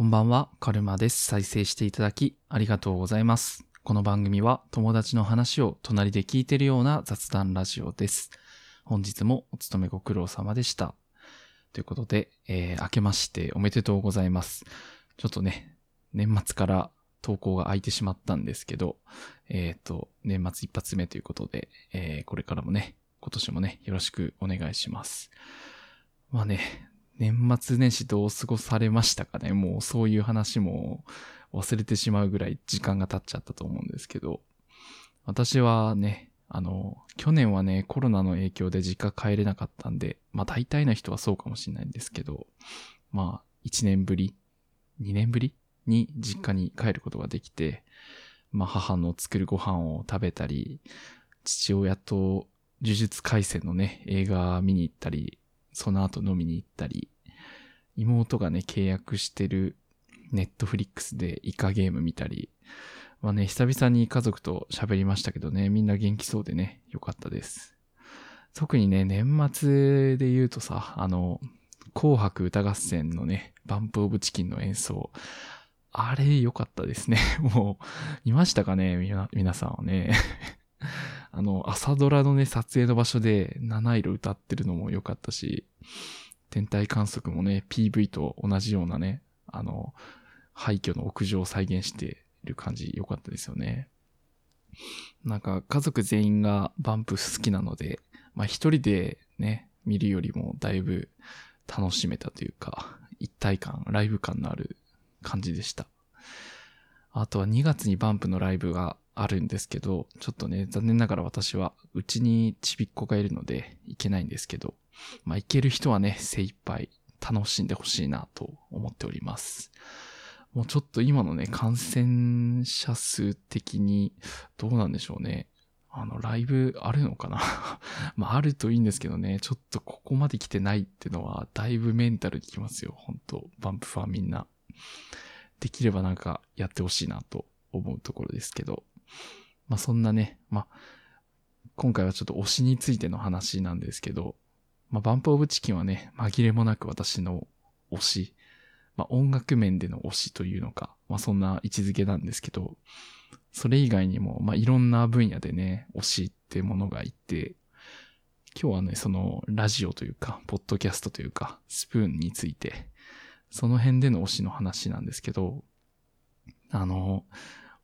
こんばんは、カルマです。再生していただきありがとうございます。この番組は友達の話を隣で聞いてるような雑談ラジオです。本日もお勤めご苦労様でした。ということで、えー明けましておめでとうございます。ちょっとね、年末から投稿が空いてしまったんですけど、えっ、と、年末一発目ということで、えーこれからもね、今年もね、よろしくお願いします。まあね、年末年始どう過ごされましたかね？もうそういう話も忘れてしまうぐらい時間が経っちゃったと思うんですけど、私はね、あの、去年はね、コロナの影響で実家帰れなかったんで、まあ大体の人はそうかもしれないんですけど、まあ1年ぶり ?2 年ぶりに実家に帰ることができて、まあ母の作るご飯を食べたり、父親と呪術廻戦のね、映画見に行ったり、その後飲みに行ったり、妹がね、契約してるネットフリックスでイカゲーム見たり、まあね、久々に家族と喋りましたけどね、みんな元気そうでね、よかったです。特にね、年末で言うとさ、あの、紅白歌合戦のね、バンプオブチキンの演奏、あれ良かったですね。もう、見ましたかね、皆さんはね。あの、朝ドラのね、撮影の場所で七色歌ってるのも良かったし、天体観測もね、PV と同じようなね、あの、廃墟の屋上を再現してる感じ良かったですよね。なんか家族全員がバンプ好きなので、まあ一人でね、見るよりもだいぶ楽しめたというか、一体感、ライブ感のある感じでした。あとは2月にバンプのライブがあるんですけど、ちょっとね、残念ながら私は、うちにちびっ子がいるので、行けないんですけど、まあ、行ける人はね、精一杯楽しんでほしいなと思っております。もうちょっと今のね、感染者数的に、どうなんでしょうね。あの、ライブあるのかな？まあ、あるといいんですけどね、ちょっとここまで来てないってのは、だいぶメンタルきますよ、本当バンプファンみんな。できればなんかやってほしいなと思うところですけど。まあそんなね、まあ、今回はちょっと推しについての話なんですけど、まあバンプオブチキンはね、紛れもなく私の推し、まあ音楽面での推しというのか、まあそんな位置づけなんですけど、それ以外にも、まあいろんな分野でね、推しってものがいて、今日はね、そのラジオというか、ポッドキャストというか、スプーンについて、その辺での推しの話なんですけど、あの、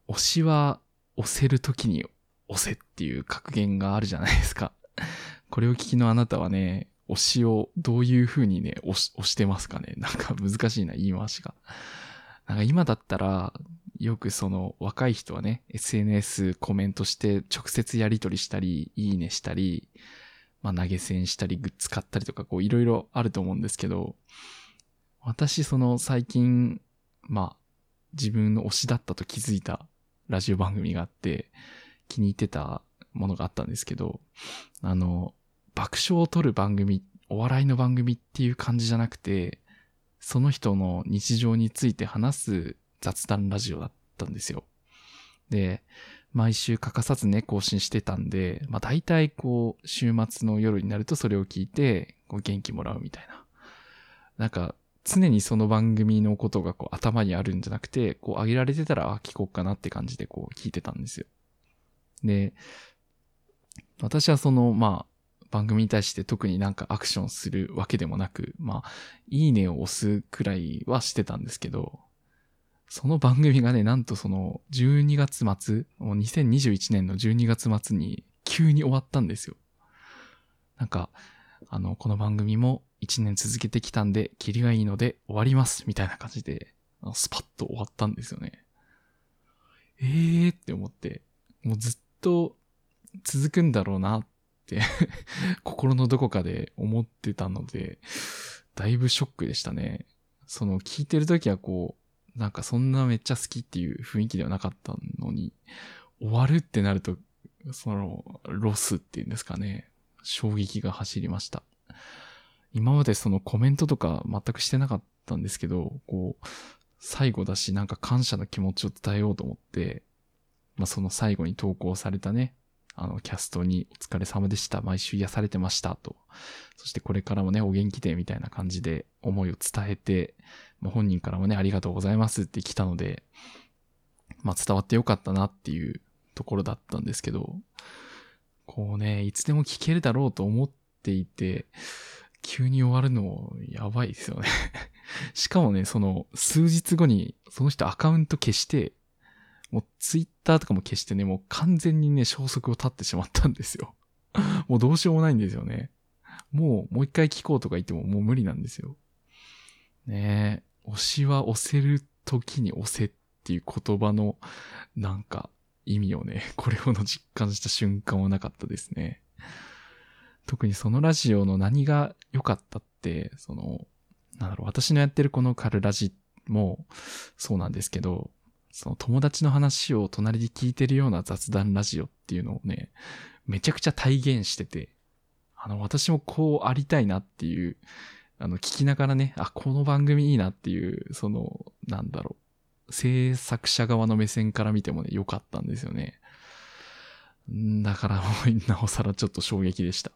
推しは押せるときに押せっていう格言があるじゃないですか。これを聞きのあなたはね、推しをどういう風にね、押し押してますかねなんか難しいな、言い回しが。なんか今だったら、よくその若い人はね、SNS コメントして直接やり取りしたり、いいねしたり、まあ投げ銭したり、グッズ買ったりとか、こういろいろあると思うんですけど、私その最近、まあ自分の推しだったと気づいたラジオ番組があって、気に入ってたものがあったんですけど、あの、爆笑を取る番組、お笑いの番組っていう感じじゃなくて、その人の日常について話す雑談ラジオだったんですよ。で、毎週欠かさずね、更新してたんで、まあ大体こう、週末の夜になるとそれを聞いて、こう元気もらうみたいな。なんか、常にその番組のことがこう頭にあるんじゃなくて、こう上げられてたら、あ、聞こうかなって感じでこう聞いてたんですよ。で、私はその、まあ、番組に対して特になんかアクションするわけでもなく、まあ、いいねを押すくらいはしてたんですけど、その番組がね、なんとその12月末、もう2021年の12月末に急に終わったんですよ。なんか、あの、この番組も1年続けてきたんで、キリがいいので終わります、みたいな感じで、スパッと終わったんですよね。えーって思って、もうずっと続くんだろうなって 心のどこかで思ってたので、だいぶショックでしたね。その聞いてるときはこう、なんかそんなめっちゃ好きっていう雰囲気ではなかったのに、終わるってなると、その、ロスっていうんですかね。衝撃が走りました。今までそのコメントとか全くしてなかったんですけど、こう、最後だしなんか感謝の気持ちを伝えようと思って、まあその最後に投稿されたね、あの、キャストにお疲れ様でした。毎週癒されてました。と。そしてこれからもね、お元気で、みたいな感じで思いを伝えて、もう本人からもね、ありがとうございますって来たので、まあ伝わってよかったなっていうところだったんですけど、こうね、いつでも聞けるだろうと思っていて、急に終わるのやばいですよね しかもね、その数日後にその人アカウント消して、もうツイッターとかも消してね、もう完全にね、消息を絶ってしまったんですよ もうどうしようもないんですよね。もう、もう一回聞こうとか言ってももう無理なんですよ。ねえ、推しは押せる時に押せっていう言葉の、なんか、意味をね、これほど実感した瞬間はなかったですね。特にそのラジオの何が良かったって、その、なんだろう、私のやってるこのカルラジもそうなんですけど、その友達の話を隣で聞いてるような雑談ラジオっていうのをね、めちゃくちゃ体現してて、あの、私もこうありたいなっていう、あの、聞きながらね、あ、この番組いいなっていう、その、なんだろう、制作者側の目線から見てもね、良かったんですよね。だからもう、なおさらちょっと衝撃でした。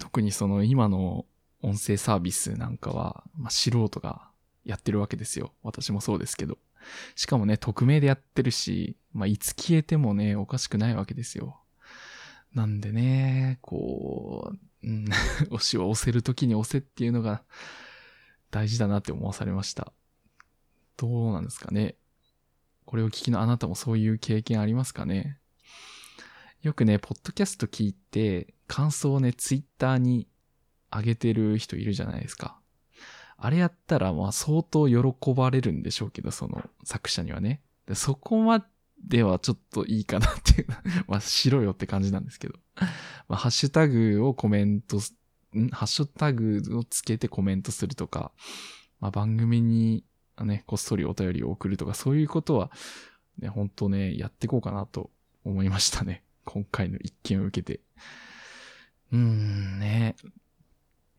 特にその今の音声サービスなんかは、まあ、素人がやってるわけですよ。私もそうですけど。しかもね、匿名でやってるし、まあ、いつ消えてもね、おかしくないわけですよ。なんでね、こう、うん、押しを押せるときに押せっていうのが大事だなって思わされました。どうなんですかね。これを聞きのあなたもそういう経験ありますかねよくね、ポッドキャスト聞いて、感想をね、ツイッターに上げてる人いるじゃないですか。あれやったら、まあ相当喜ばれるんでしょうけど、その作者にはね。でそこまではちょっといいかなっていう まあしろよって感じなんですけど。まあハッシュタグをコメント、ん？ハッシュタグをつけてコメントするとか、まあ番組にね、こっそりお便りを送るとか、そういうことは、ね、本当ね、やっていこうかなと思いましたね。今回の一件を受けて。うーんね。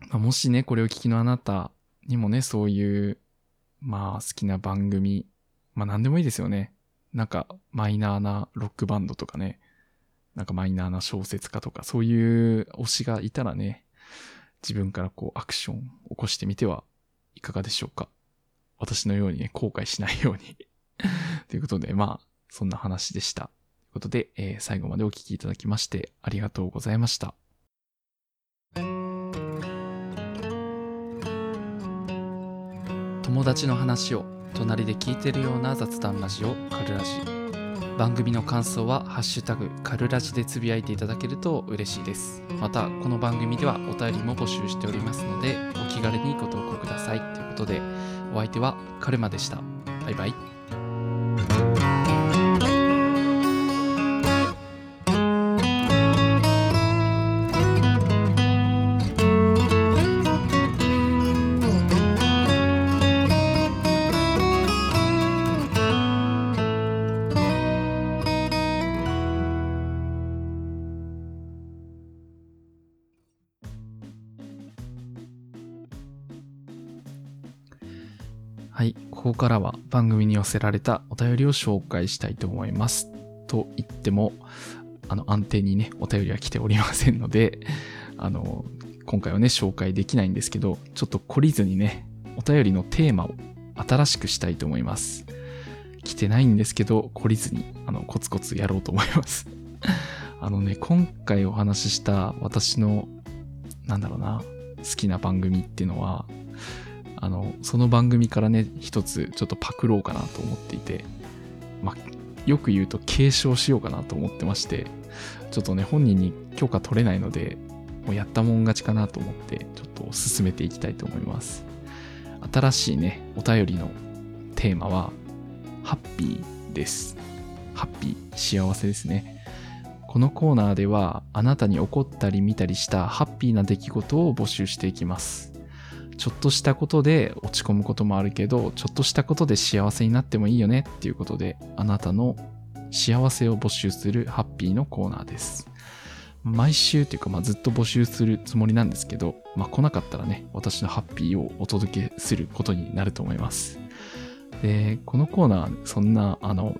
まあ、もしね、これを聞きのあなたにもね、そういう、まあ好きな番組、まあ何でもいいですよね。なんかマイナーなロックバンドとかね、なんかマイナーな小説家とか、そういう推しがいたらね、自分からこうアクション起こしてみてはいかがでしょうか。私のようにね、後悔しないようにということで、まあ、そんな話でした。ということで、えー、最後までお聴きいただきましてありがとうございました。友達の話を隣で聞いてるような雑談ラジオカルラジ。番組の感想は「ハッシュタグカルラジ」でつぶやいていただけると嬉しいです。またこの番組ではお便りも募集しておりますのでお気軽にご投稿ください。ということでお相手はカルマでした。バイバイ。はい、ここからは番組に寄せられたお便りを紹介したいと思います。と言っても、あの、安定にね、お便りは来ておりませんので、あの、今回はね、紹介できないんですけど、ちょっと懲りずにね、お便りのテーマを新しくしたいと思います。来てないんですけど、懲りずに、あの、コツコツやろうと思います。あのね、今回お話しした私の、なんだろうな、好きな番組っていうのは、あの、その番組からね、一つちょっとパクろうかなと思っていて、まあ、よく言うと継承しようかなと思ってまして、ちょっとね、本人に許可取れないので、もうやったもん勝ちかなと思って、ちょっと進めていきたいと思います。新しいね、お便りのテーマは、ハッピーです。ハッピー、幸せですね。このコーナーでは、あなたに起こったり見たりしたハッピーな出来事を募集していきます。ちょっとしたことで落ち込むこともあるけど、ちょっとしたことで幸せになってもいいよねっていうことで、あなたの幸せを募集するハッピーのコーナーです。毎週というか、まあ、ずっと募集するつもりなんですけど、まあ、来なかったらね、私のハッピーをお届けすることになると思います。で、このコーナー、そんな、あの、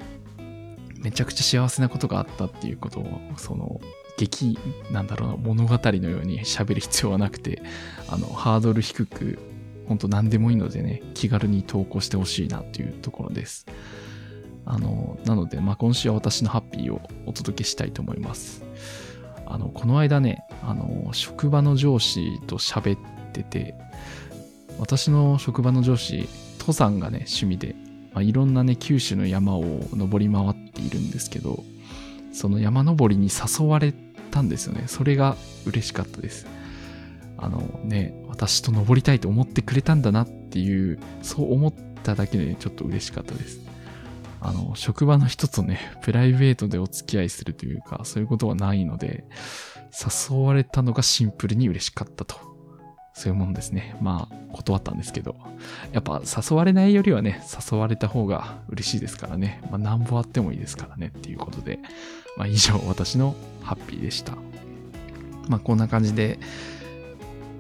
めちゃくちゃ幸せなことがあったっていうことを、その、劇、なんだろうな、物語のように喋る必要はなくて、あの、ハードル低く、本当何でもいいのでね、気軽に投稿してほしいなっていうところです。あの、なので、まあ、今週は私のハッピーをお届けしたいと思います。あの、この間ね、あの、職場の上司と喋ってて、私の職場の上司、登山がね、趣味で、まあ、いろんなね、九州の山を登り回っているんですけど、その山登りに誘われてたんですよね。それが嬉しかったです。あのね、私と登りたいと思ってくれたんだなっていう、そう思っただけで、ちょっと嬉しかったです。あの、職場の人とね、プライベートでお付き合いするというか、そういうことはないので、誘われたのがシンプルに嬉しかったと。そういうもんですね。まあ、断ったんですけど。やっぱ誘われないよりはね、誘われた方が嬉しいですからね。まあ、なんぼあってもいいですからねっていうことで。まあ、以上、私のハッピーでした。まあ、こんな感じで、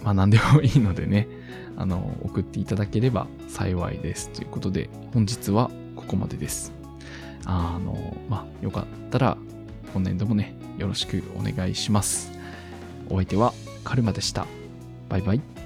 まあ、何でもいいのでね、あの、送っていただければ幸いです。ということで、本日はここまでです。あの、まあ、よかったら、今年度もね、よろしくお願いします。お相手はカルマでした。バイバイ。